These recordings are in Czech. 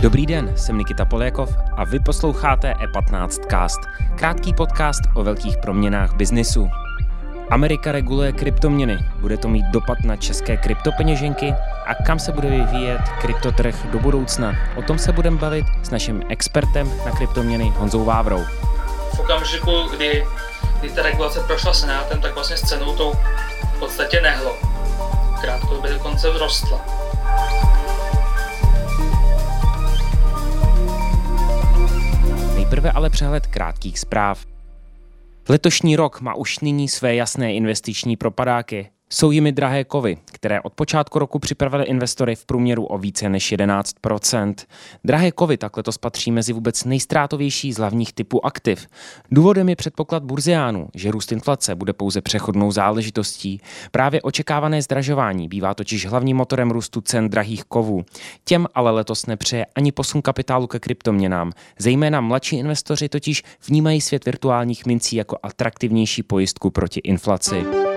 Dobrý den, jsem Nikita Polékov a vy posloucháte E15 Cast, krátký podcast o velkých proměnách biznisu. Amerika reguluje kryptoměny. Bude to mít dopad na české kryptopeněženky a kam se bude vyvíjet kryptotrh do budoucna. O tom se budeme bavit s naším expertem na kryptoměny Honzou Vávrou. V okamžiku, kdy, kdy ta regulace prošla senátem, tak vlastně s cenou to v podstatě nehlo. Krátkodobě dokonce vzrostla. Nejprve ale přehled krátkých zpráv. Letošní rok má už nyní své jasné investiční propadáky. Jsou jimi drahé kovy, které od počátku roku připravili investory v průměru o více než 11% Drahé kovy tak letos patří mezi vůbec nejstrátovější z hlavních typů aktiv. Důvodem je předpoklad burziánů, že růst inflace bude pouze přechodnou záležitostí. Právě očekávané zdražování bývá totiž hlavním motorem růstu cen drahých kovů. Těm ale letos nepřeje ani posun kapitálu ke kryptoměnám. Zejména mladší investoři totiž vnímají svět virtuálních mincí jako atraktivnější pojistku proti inflaci.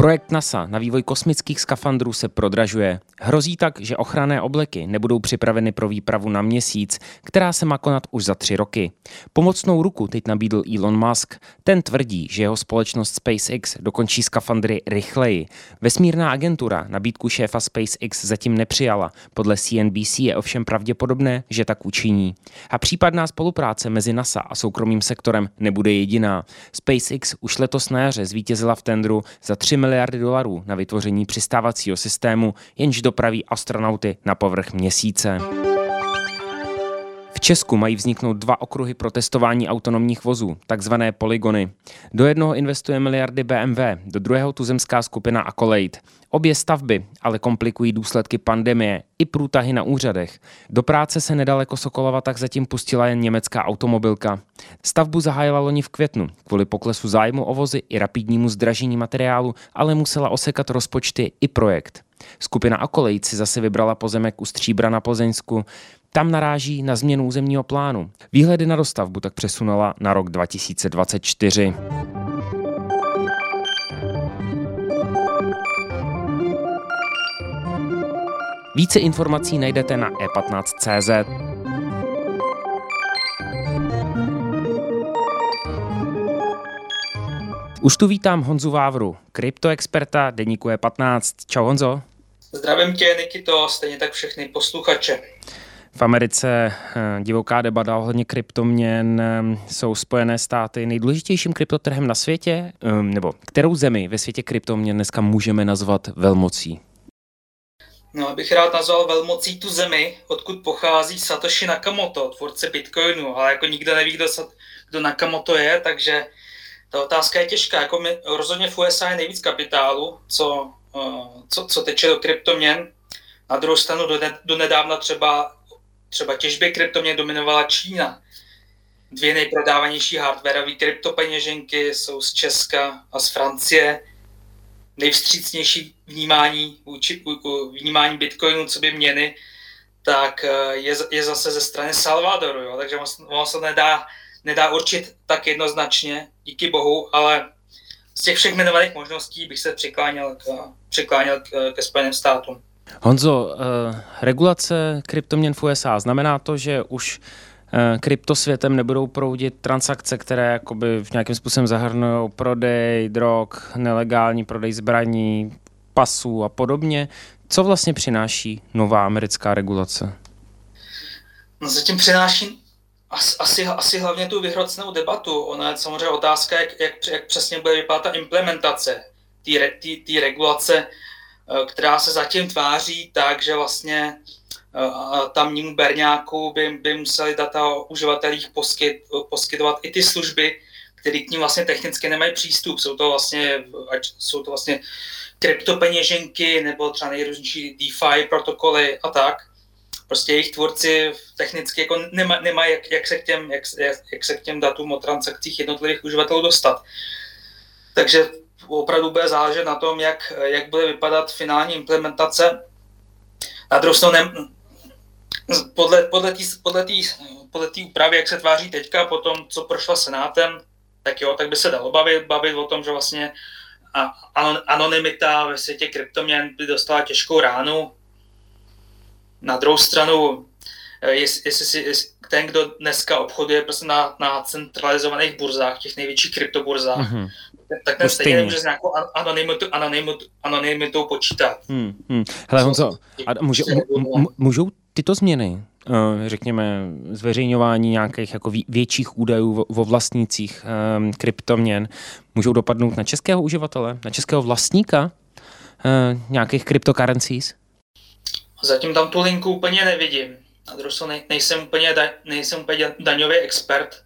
Projekt NASA na vývoj kosmických skafandrů se prodražuje. Hrozí tak, že ochranné obleky nebudou připraveny pro výpravu na měsíc, která se má konat už za tři roky. Pomocnou ruku teď nabídl Elon Musk. Ten tvrdí, že jeho společnost SpaceX dokončí skafandry rychleji. Vesmírná agentura nabídku šéfa SpaceX zatím nepřijala. Podle CNBC je ovšem pravděpodobné, že tak učiní. A případná spolupráce mezi NASA a soukromým sektorem nebude jediná. SpaceX už letos na jaře zvítězila v tendru za 3 miliardy dolarů na vytvoření přistávacího systému, jenž dopraví astronauty na povrch měsíce. Česku mají vzniknout dva okruhy pro testování autonomních vozů, takzvané polygony. Do jednoho investuje miliardy BMW, do druhého tuzemská skupina Accolade. Obě stavby ale komplikují důsledky pandemie i průtahy na úřadech. Do práce se nedaleko Sokolova tak zatím pustila jen německá automobilka. Stavbu zahájila loni v květnu. Kvůli poklesu zájmu o vozy i rapidnímu zdražení materiálu ale musela osekat rozpočty i projekt. Skupina Akolejc si zase vybrala pozemek u Stříbra na Plzeňsku. Tam naráží na změnu územního plánu. Výhledy na dostavbu tak přesunula na rok 2024. Více informací najdete na e15.cz. Už tu vítám Honzu Vávru, kryptoexperta deníku E15. Čau Honzo. Zdravím tě, Nikito, stejně tak všechny posluchače. V Americe eh, divoká debata ohledně kryptoměn eh, jsou Spojené státy nejdůležitějším kryptotrhem na světě, eh, nebo kterou zemi ve světě kryptoměn dneska můžeme nazvat velmocí? No, abych rád nazval velmocí tu zemi, odkud pochází Satoshi Nakamoto, tvůrce Bitcoinu, ale jako nikdo neví, kdo, kdo Nakamoto je, takže ta otázka je těžká. Jako my, rozhodně v USA je nejvíc kapitálu, co, co, co teče do kryptoměn. Na druhou stranu do, ne, do nedávna třeba třeba těžbě kryptoměn dominovala Čína. Dvě nejprodávanější hardwareové kryptopeněženky jsou z Česka a z Francie. Nejvstřícnější vnímání, vnímání bitcoinu, co by měny, tak eh, je, je zase ze strany Salvadoru. Jo? Takže ono se nedá, nedá určit tak jednoznačně, díky bohu, ale z těch všech jmenovaných možností bych se přikláněl, k, přikláněl k, ke Spojeným státům. Honzo, uh, regulace kryptoměn v USA znamená to, že už uh, kryptosvětem nebudou proudit transakce, které jakoby v nějakým způsobem zahrnují prodej drog, nelegální prodej zbraní, pasů a podobně. Co vlastně přináší nová americká regulace? No zatím přináší asi, asi hlavně tu vyhrocenou debatu. Ona je samozřejmě otázka, jak, jak, jak přesně bude vypadat ta implementace té regulace Eh, která se zatím tváří tak, že vlastně eh, tamnímu berňáku by, by museli data o uživatelích poskyt, poskytovat i ty služby, které k ním vlastně technicky nemají přístup. Jsou to vlastně, jsou to vlastně kryptopeněženky nebo třeba nejrůznější DeFi protokoly a tak. Prostě jejich tvůrci technicky jako nemají nema jak, jak, se jak, jak se k těm datům o transakcích jednotlivých uživatelů dostat. Takže opravdu bude záležet na tom, jak, jak bude vypadat finální implementace. Na druhou stranu, podle, podle té podle podle úpravy, jak se tváří teďka, po tom, co prošla Senátem, tak jo, tak by se dalo bavit, bavit o tom, že vlastně anonymita ve světě kryptoměn by dostala těžkou ránu. Na druhou stranu, eh, jestli, jestli si ten, kdo dneska obchoduje prostě na, na centralizovaných burzách, těch největších kryptoburzách, mm-hmm. tak ten stejně nemůže s nějakou anonymitou, anonymitou, anonymitou počítat. Hmm, hmm. Hele Honzo, a může, m- můžou tyto změny, eh, řekněme, zveřejňování nějakých jako větších údajů o vlastnících um, kryptoměn, můžou dopadnout na českého uživatele, na českého vlastníka uh, nějakých cryptocurrencies? Zatím tam tu linku úplně nevidím. Na druhou stranu nejsem úplně, da, nejsem úplně daňový expert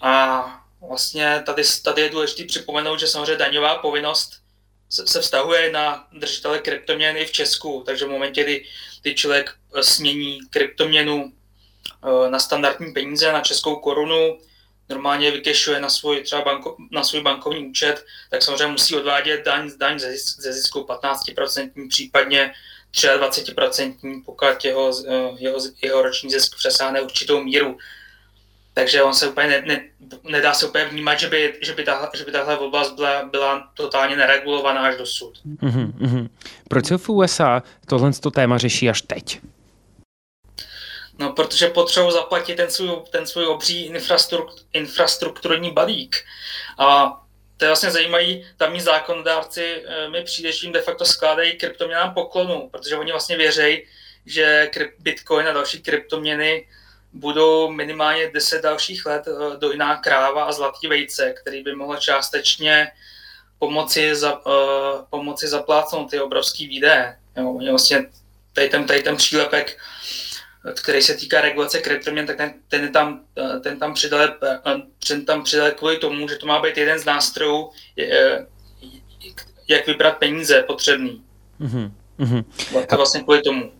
a vlastně tady, tady je důležité připomenout, že samozřejmě daňová povinnost se, se vztahuje na držitele kryptoměny v Česku, takže v momentě, kdy, kdy člověk eh, smění kryptoměnu eh, na standardní peníze, na českou korunu, normálně vykešuje na svůj, třeba banko, na svůj bankovní účet, tak samozřejmě musí odvádět daň, daň ze, ze zisku 15%, případně 23%, pokud jeho, eh, jeho, jeho roční zisk přesáhne určitou míru. Takže on se úplně ne, ne, nedá se úplně vnímat, že by, že by, tahle, že by tahle oblast byla, byla totálně neregulovaná až dosud. Mm-hmm. Proč se v USA tohle to téma řeší až teď? No, protože potřebují zaplatit ten svůj, ten svůj obří infrastruktur, infrastrukturní balík. A to je vlastně zajímavý, tamní zákonodárci eh, mi přijde, že jim de facto skládají kryptoměnám poklonu, protože oni vlastně věří, že Bitcoin a další kryptoměny budou minimálně 10 dalších let eh, dojná kráva a zlatý vejce, který by mohl částečně pomoci, za, uh, pomoci zaplácnout ty obrovský výdaje. Jo, vlastně tady ten, tady ten přílepek který se týká regulace kryptoměn, tak ten, ten, je tam, ten, tam přidal, ten tam přidal kvůli tomu, že to má být jeden z nástrojů, jak vybrat peníze potřebný. Mm-hmm. To vlastně kvůli tomu.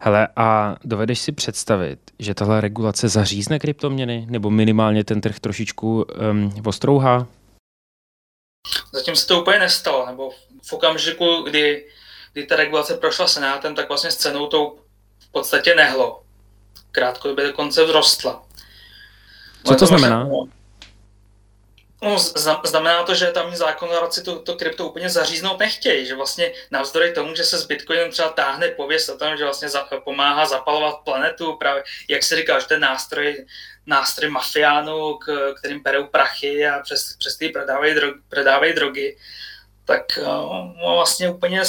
Hele, a dovedeš si představit, že tahle regulace zařízne kryptoměny, nebo minimálně ten trh trošičku um, ostrouhá? Zatím se to úplně nestalo, nebo v okamžiku, kdy, kdy ta regulace prošla senátem, tak vlastně s cenou to v podstatě nehlo krátkodobě dokonce vzrostla. Co to znamená? No, znamená to, že tamní zákonodárci to, to krypto úplně zaříznout nechtějí, že vlastně navzdory tomu, že se s Bitcoinem třeba táhne pověst o tom, že vlastně za, pomáhá zapalovat planetu, právě jak se říkal, že ten nástroj, nástroj mafiánů, k, kterým perou prachy a přes, přes ty prodávají, drog, prodávají drogy, tak no, vlastně úplně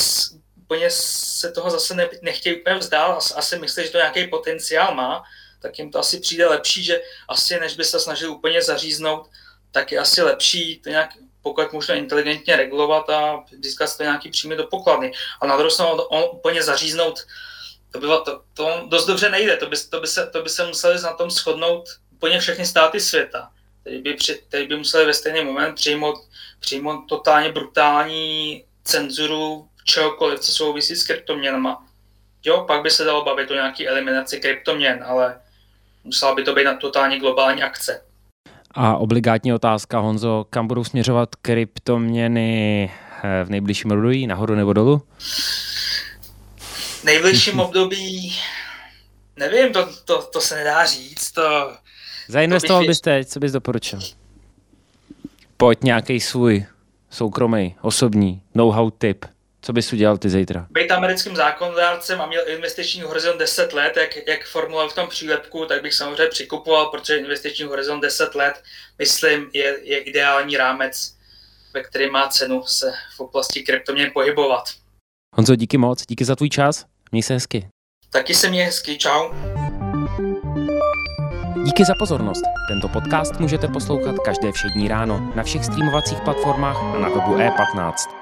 úplně se toho zase ne, nechtějí úplně vzdát, asi, asi myslí, že to nějaký potenciál má, tak jim to asi přijde lepší, že asi než by se snažil úplně zaříznout, tak je asi lepší to nějak pokud možno inteligentně regulovat a získat to nějaký příjmy do pokladny. A na druhou stranu on, úplně zaříznout, to, bylo, to, to dost dobře nejde, to by, to, by se, to by se museli na tom shodnout úplně všechny státy světa. Teď by, teď by museli ve stejný moment přijmout, přijmout totálně brutální cenzuru čehokoliv, co souvisí s kryptoměnama. Jo, pak by se dalo bavit o nějaké eliminaci kryptoměn, ale musela by to být na totálně globální akce. A obligátní otázka, Honzo, kam budou směřovat kryptoměny eh, v nejbližším období, nahoru nebo dolů? V nejbližším období, nevím, to, to, to se nedá říct. To, Zainvestoval to bys teď, co bys doporučil? Pojď nějaký svůj soukromý, osobní know-how tip. Co bys udělal ty zítra? Být americkým zákonodárcem a měl investiční horizont 10 let, jak, jak formuloval v tom přílepku, tak bych samozřejmě přikupoval, protože investiční horizont 10 let, myslím, je, je ideální rámec, ve který má cenu se v oblasti kryptoměn pohybovat. Honzo, díky moc, díky za tvůj čas, měj se hezky. Taky se mě hezky, čau. Díky za pozornost. Tento podcast můžete poslouchat každé všední ráno na všech streamovacích platformách a na webu E15.